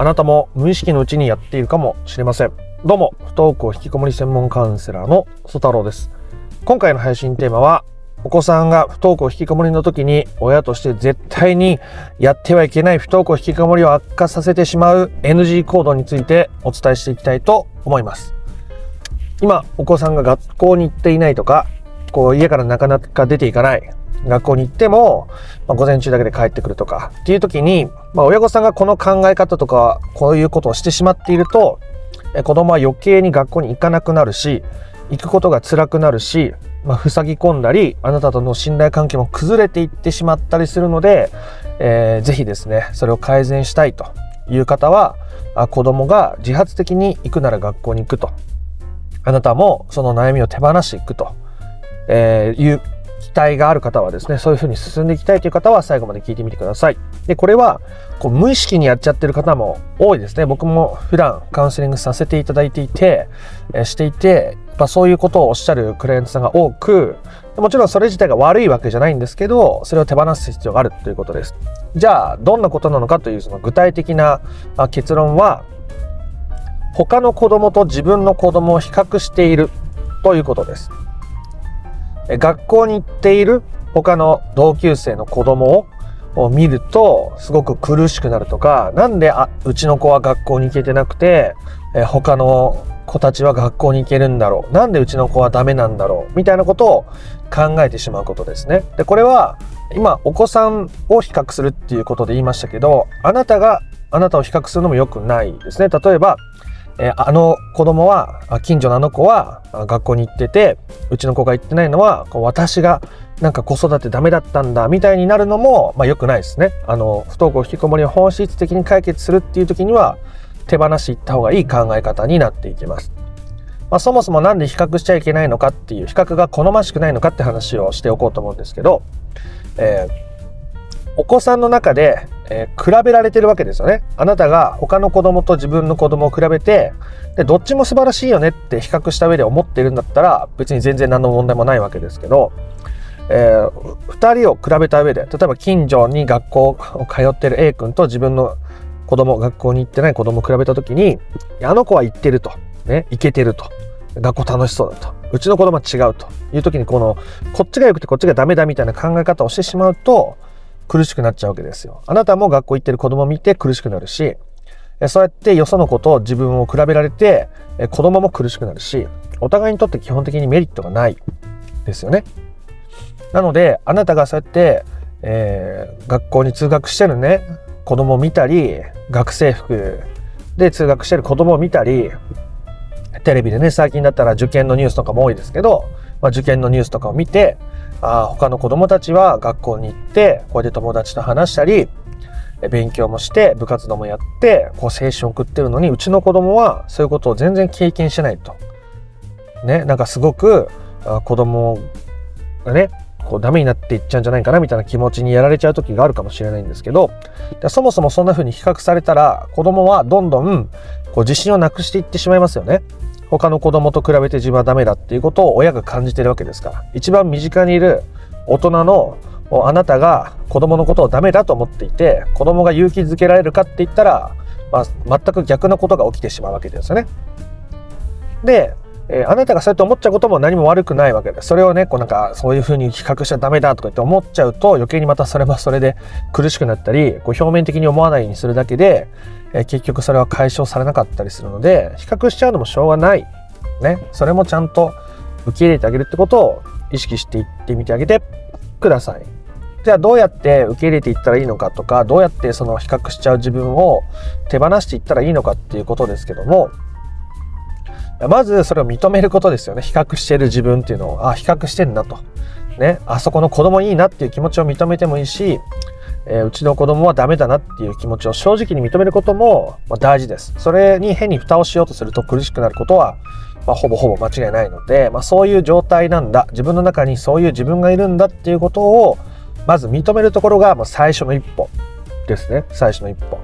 あなたも無意識のうちにやっているかもしれません。どうも、不登校引きこもり専門カウンセラーの曽太郎です。今回の配信テーマは、お子さんが不登校引きこもりの時に親として絶対にやってはいけない不登校引きこもりを悪化させてしまう NG 行動についてお伝えしていきたいと思います。今、お子さんが学校に行っていないとか、こう家からなかなか出ていかない、学校に行っても、まあ、午前中だけで帰ってくるとかっていう時に、まあ、親御さんがこの考え方とかこういうことをしてしまっているとえ子供は余計に学校に行かなくなるし行くことが辛くなるし、まあ、塞ぎ込んだりあなたとの信頼関係も崩れていってしまったりするので、えー、ぜひですねそれを改善したいという方はあ子供が自発的に行くなら学校に行くと。あなたもその悩みを手放していくと、えー、いう期待がある方はですね、そういうふうに進んでいきたいという方は最後まで聞いてみてください。で、これはこう無意識にやっちゃってる方も多いですね。僕も普段カウンセリングさせていただいていて、えしていて、やっぱそういうことをおっしゃるクライアントさんが多く、もちろんそれ自体が悪いわけじゃないんですけど、それを手放す必要があるということです。じゃあ、どんなことなのかというその具体的な結論は、他の子供と自分の子供を比較しているということです。学校に行っている他の同級生の子供を見るとすごく苦しくなるとかなんであうちの子は学校に行けてなくてえ他の子たちは学校に行けるんだろうなんでうちの子はダメなんだろうみたいなことを考えてしまうことですね。でこれは今お子さんを比較するっていうことで言いましたけどあなたがあなたを比較するのも良くないですね。例えばえあの子供は近所のあの子は学校に行っててうちの子が行ってないのはこう私がなんか子育てダメだったんだみたいになるのも、まあ、良くないですね。あの不登校引きこもりを本質的に解決するっていう時には手放していった方がいい考え方になっていきます。まあ、そもそも何で比較しちゃいけないのかっていう比較が好ましくないのかって話をしておこうと思うんですけど、えー、お子さんの中でえー、比べられてるわけですよね。あなたが他の子供と自分の子供を比べてでどっちも素晴らしいよねって比較した上で思ってるんだったら別に全然何の問題もないわけですけど、えー、2人を比べた上で例えば近所に学校を通ってる A 君と自分の子供学校に行ってない子供を比べた時にあの子は行ってると、ね、行けてると。学校楽しそうだと。うちの子供は違うと。いう時にこのこっちが良くてこっちがダメだみたいな考え方をしてしまうと苦しくなっちゃうわけですよ。あなたも学校行ってる子供を見て苦しくなるし、そうやってよその子と自分を比べられて、子供も苦しくなるし、お互いにとって基本的にメリットがないですよね。なので、あなたがそうやって、えー、学校に通学してるね、子供を見たり、学生服で通学してる子供を見たり、テレビでね、最近だったら受験のニュースとかも多いですけど、まあ、受験のニュースとかを見て、あ他の子供たちは学校に行ってこうやって友達と話したり勉強もして部活動もやってこう青春を送ってるのにうちの子供はそういうことを全然経験しないと。ね、なんかすごく子供がねこうダメになっていっちゃうんじゃないかなみたいな気持ちにやられちゃう時があるかもしれないんですけどそもそもそんな風に比較されたら子供はどんどんこう自信をなくしていってしまいますよね。他の子供と比べて自分はダメだっていうことを親が感じてるわけですから一番身近にいる大人のあなたが子供のことをダメだと思っていて子供が勇気づけられるかって言ったら、まあ、全く逆なことが起きてしまうわけですよね。で、えー、あなたがそうやって思っちゃうことも何も悪くないわけです。それをね、こうなんかそういうふうに比較しちゃダメだとか言って思っちゃうと余計にまたそれはそれで苦しくなったり、こう表面的に思わないようにするだけで、え、結局それは解消されなかったりするので比較しちゃうのもしょうがない。ね。それもちゃんと受け入れてあげるってことを意識していってみてあげてください。じゃあどうやって受け入れていったらいいのかとかどうやってその比較しちゃう自分を手放していったらいいのかっていうことですけどもまずそれを認めることですよね。比較してる自分っていうのをあ比較してんだと。ね。あそこの子供いいなっていう気持ちを認めてもいいしえー、うちの子供はダメだなっていう気持ちを正直に認めることも、まあ、大事です。それに変に蓋をしようとすると苦しくなることは、まあ、ほぼほぼ間違いないので、まあ、そういう状態なんだ。自分の中にそういう自分がいるんだっていうことをまず認めるところが、まあ、最初の一歩ですね。最初の一歩。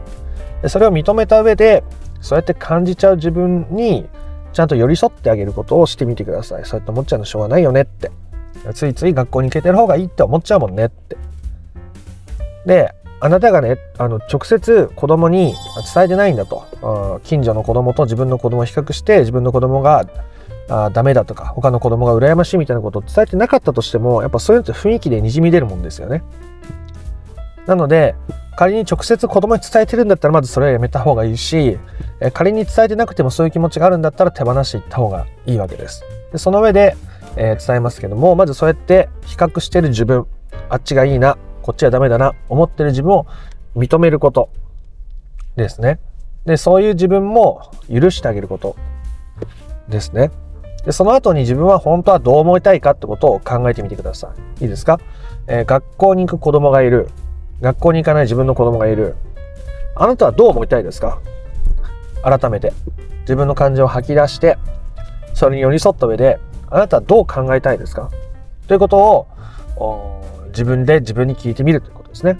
でそれを認めた上でそうやって感じちゃう自分にちゃんと寄り添ってあげることをしてみてください。そうやって思っちゃうのしょうがないよねって。ついつい学校に行けてる方がいいって思っちゃうもんねって。であなたがね、あの、直接子供に伝えてないんだと。近所の子供と自分の子供を比較して、自分の子供があダメだとか、他の子供が羨ましいみたいなことを伝えてなかったとしても、やっぱそういうのって雰囲気で滲み出るもんですよね。なので、仮に直接子供に伝えてるんだったらまずそれはやめた方がいいし、仮に伝えてなくてもそういう気持ちがあるんだったら手放していった方がいいわけです。でその上で、えー、伝えますけども、まずそうやって比較してる自分、あっちがいいな、こっちはダメだな、思ってる自分を認めることですね。で、そういう自分も許してあげることですね。で、その後に自分は本当はどう思いたいかってことを考えてみてください。いいですか、えー、学校に行く子供がいる。学校に行かない自分の子供がいる。あなたはどう思いたいですか？改めて。自分の感情を吐き出して、それに寄り添った上で、あなたはどう考えたいですか？ということを自分で自分に聞いてみるということですね。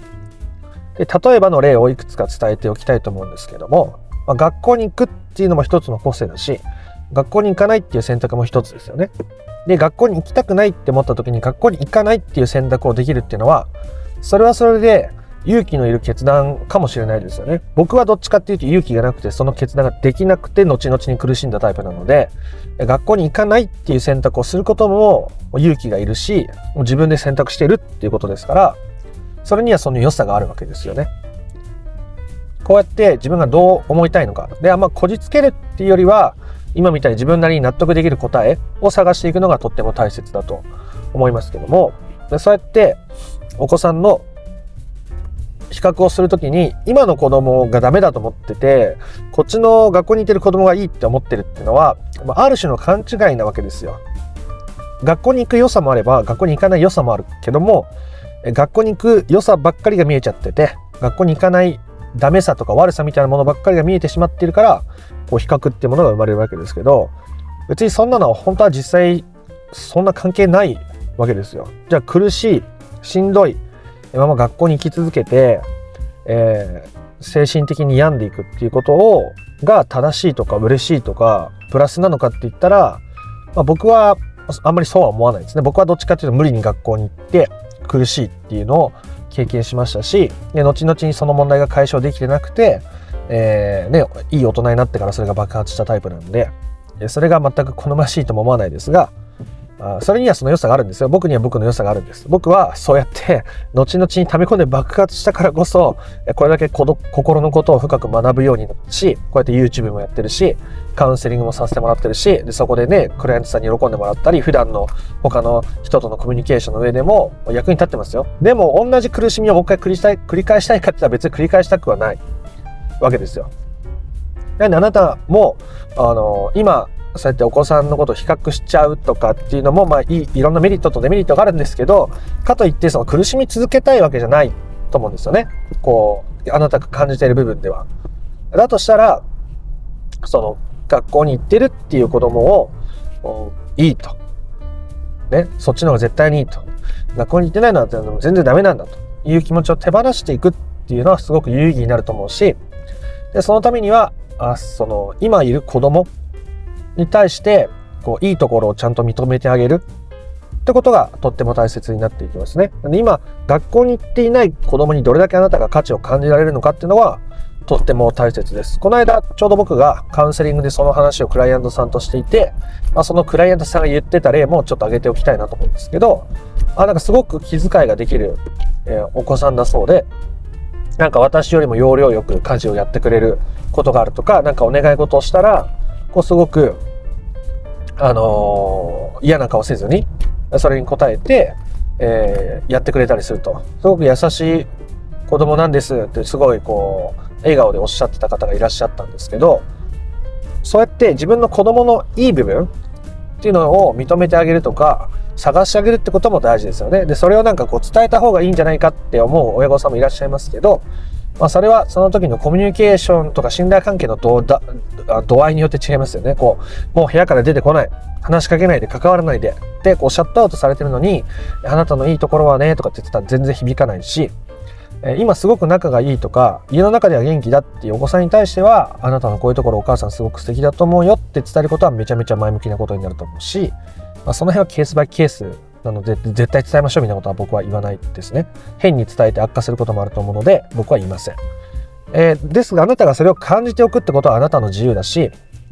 で例えばの例をいくつか伝えておきたいと思うんですけども、まあ、学校に行くっていうのも一つの個性だし学校に行かないっていう選択も一つですよね。で学校に行きたくないって思った時に学校に行かないっていう選択をできるっていうのはそれはそれで勇気のいる決断かもしれないですよね。僕はどっちかっていうと勇気がなくてその決断ができなくて後々に苦しんだタイプなので学校に行かないっていう選択をすることも勇気がいるし自分で選択してるっていうことですからそれにはその良さがあるわけですよね。こうやって自分がどう思いたいのか。で、あんまこじつけるっていうよりは今みたいに自分なりに納得できる答えを探していくのがとっても大切だと思いますけどもそうやってお子さんの比較をするときに今の子供がダメだと思っててこっちの学校に行ってる子供がいいって思ってるっていうのはある種の勘違いなわけですよ。学校に行く良さもあれば学校に行かない良さもあるけども学校に行く良さばっかりが見えちゃってて学校に行かないダメさとか悪さみたいなものばっかりが見えてしまっているからこう比較っていうものが生まれるわけですけど別にそんなのは本当は実際そんな関係ないわけですよ。じゃあ苦しいしんどいまま学校に行き続けて、えー、精神的に病んでいくっていうことをが正しいとか嬉しいとかプラスなのかって言ったら、まあ、僕はあんまりそうは思わないですね。僕はどっちかっていうと無理に学校に行って苦しいっていうのを経験しましたしで後々にその問題が解消できてなくて、えーね、いい大人になってからそれが爆発したタイプなんでそれが全く好ましいとも思わないですがそれにはその良さがあるんですよ。僕には僕の良さがあるんです。僕はそうやって 後々に溜め込んで爆発したからこそ、これだけ心のことを深く学ぶようになったし、こうやって YouTube もやってるし、カウンセリングもさせてもらってるし、でそこでね、クライアントさんに喜んでもらったり、普段の他の人とのコミュニケーションの上でも役に立ってますよ。でも同じ苦しみをもう一回繰りしたい繰り返したいかって言ったら別に繰り返したくはないわけですよ。なんであなたも、あの、今、そうやってお子さんのことを比較しちゃうとかっていうのも、まあいい、いろんなメリットとデメリットがあるんですけど、かといってその苦しみ続けたいわけじゃないと思うんですよね。こう、あなたが感じている部分では。だとしたら、その、学校に行ってるっていう子供を、いいと。ね、そっちの方が絶対にいいと。学校に行ってないのは全然ダメなんだという気持ちを手放していくっていうのはすごく有意義になると思うし、で、そのためには、あその、今いる子供に対してこういいところをちゃんと認めてあげるってことがとっても大切になっていきますね。今学校に行っていない子供にどれだけあなたが価値を感じられるのかっていうのはとっても大切です。この間ちょうど僕がカウンセリングでその話をクライアントさんとしていて、まあ、そのクライアントさんが言ってた例もちょっと挙げておきたいなと思うんですけどあなんかすごく気遣いができる、えー、お子さんだそうでなんか私よりも要領よく家事をやってくれることがあるとか何かお願い事をしたらこうすごく、あのー、嫌な顔せずに、それに応えて、えー、やってくれたりすると。すごく優しい子供なんですってすごいこう、笑顔でおっしゃってた方がいらっしゃったんですけど、そうやって自分の子供のいい部分っていうのを認めてあげるとか、探してあげるってことも大事ですよね。で、それをなんかこう伝えた方がいいんじゃないかって思う親御さんもいらっしゃいますけど、まあ、それはその時のコミュニケーションとか信頼関係の度度合いによって違いますよね。こう、もう部屋から出てこない。話しかけないで関わらないで。で、こうシャットアウトされてるのに、あなたのいいところはね、とかって言ってたら全然響かないし、今すごく仲がいいとか、家の中では元気だっていうお子さんに対しては、あなたのこういうところお母さんすごく素敵だと思うよって伝えることはめちゃめちゃ前向きなことになると思うし、まあ、その辺はケースバイケースなので、絶対伝えましょうみたいなことは僕は言わないですね。変に伝えて悪化することもあると思うので、僕は言いません。えー、ですが、あなたがそれを感じておくってことはあなたの自由だし、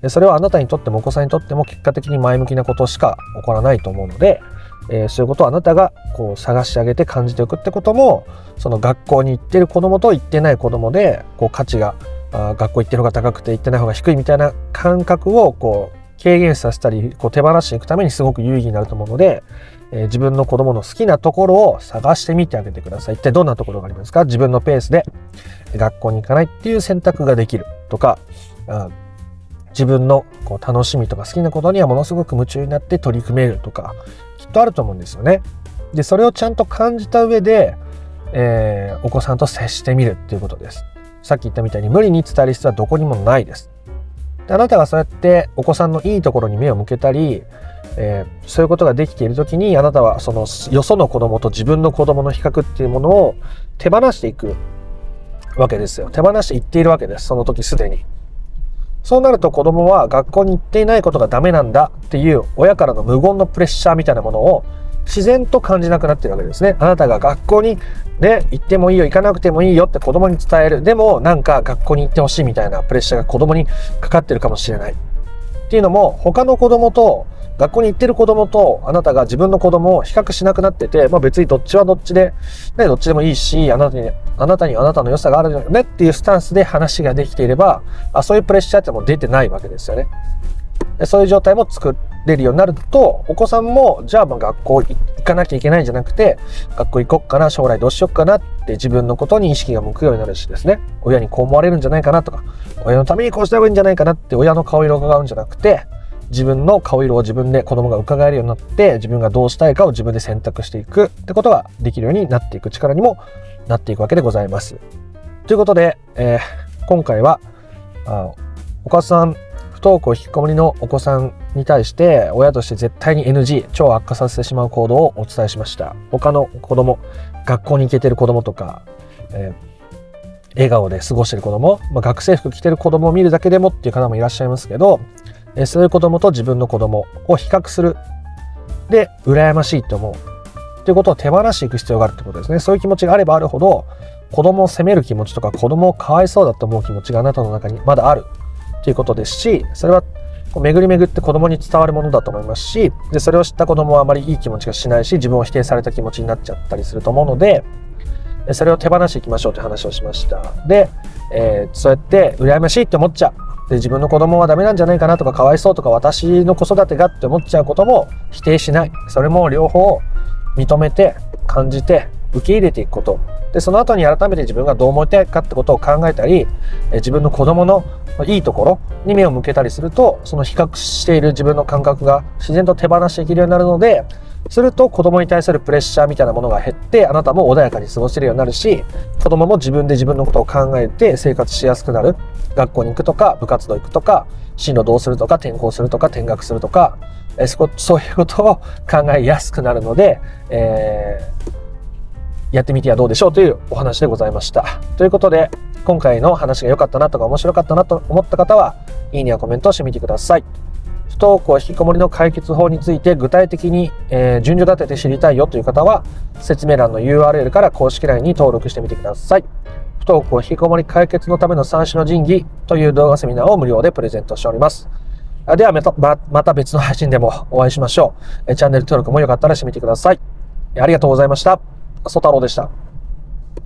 それはあなたにとってもお子さんにとっても結果的に前向きなことしか起こらないと思うので、えー、そういうことをあなたがこう探し上げて感じておくってこともその学校に行ってる子供と行ってない子供でこう価値があ学校行ってる方が高くて行ってない方が低いみたいな感覚をこう軽減させたりこう手放していくためにすごく有意義になると思うので、えー、自分の子供の好きなところを探してみてあげてください。一体どんなところがありますか？自分のペースで学校に行かないっていう選択ができるとか、あ自分のこう楽しみとか好きなことにはものすごく夢中になって取り組めるとかきっとあると思うんですよね。でそれをちゃんと感じた上で、えー、お子さんと接してみるっていうことです。さっき言ったみたいに無理に伝える必要はどこにもないです。であなたがそうやってお子さんのいいところに目を向けたり、えー、そういうことができている時にあなたはそのよその子供と自分の子供の比較っていうものを手放していくわけですよ。手放していっているわけです。その時すでに。そうなると子供は学校に行っていないことがダメなんだっていう親からの無言のプレッシャーみたいなものを自然と感じなくなってるわけですね。あなたが学校にね、行ってもいいよ、行かなくてもいいよって子供に伝える。でもなんか学校に行ってほしいみたいなプレッシャーが子供にかかってるかもしれない。っていうのも他の子供と学校に行ってる子供とあなたが自分の子供を比較しなくなってて、まあ別にどっちはどっちで、ね、どっちでもいいし、あなたに、あなたにあなたの良さがあるよねっていうスタンスで話ができていれば、あそういうプレッシャーってもう出てないわけですよね。そういう状態も作れるようになると、お子さんも、じゃあまあ学校行かなきゃいけないんじゃなくて、学校行こっかな、将来どうしよっかなって自分のことに意識が向くようになるしですね、親にこう思われるんじゃないかなとか、親のためにこうした方がいいんじゃないかなって親の顔色を伺うんじゃなくて、自分の顔色を自分で子供が伺えるようになって自分がどうしたいかを自分で選択していくってことができるようになっていく力にもなっていくわけでございます。ということで、えー、今回はあお母さん不登校引きこもりのお子さんに対して親として絶対に NG 超悪化させてしまう行動をお伝えしました他の子供学校に行けてる子供とか、えー、笑顔で過ごしてる子供、まあ、学生服着てる子供を見るだけでもっていう方もいらっしゃいますけどえそういう子供と自分の子供を比較する。で、羨ましいって思う。っていうことを手放していく必要があるってことですね。そういう気持ちがあればあるほど、子供を責める気持ちとか子供をかわいそうだと思う気持ちがあなたの中にまだあるっていうことですし、それは巡り巡って子供に伝わるものだと思いますし、で、それを知った子供はあまりいい気持ちがしないし、自分を否定された気持ちになっちゃったりすると思うので、それを手放していきましょうという話をしました。で、えー、そうやって羨ましいって思っちゃう。で自分の子供はダメなんじゃないかなとかかわいそうとか私の子育てがって思っちゃうことも否定しないそれも両方認めて感じて受け入れていくことでその後に改めて自分がどう思いたいかってことを考えたり自分の子供のいいところに目を向けたりするとその比較している自分の感覚が自然と手放していけるようになるのですると子供に対するプレッシャーみたいなものが減ってあなたも穏やかに過ごせるようになるし子供も自分で自分のことを考えて生活しやすくなる。学校に行くとか部活動行くとか進路どうするとか転校するとか転学するとかえそそういうことを考えやすくなるので、えー、やってみてはどうでしょうというお話でございました。ということで今回の話が良かったなとか面白かったなと思った方はいいねやコメントをしてみてください。不登校引きこもりの解決法について具体的に、えー、順序立てて知りたいよという方は説明欄の URL から公式 LINE に登録してみてください。不登校引きこもり解決のための三種の神器という動画セミナーを無料でプレゼントしております。ではまた、また別の配信でもお会いしましょう。チャンネル登録もよかったらしてみてください。ありがとうございました。ソ太郎でした。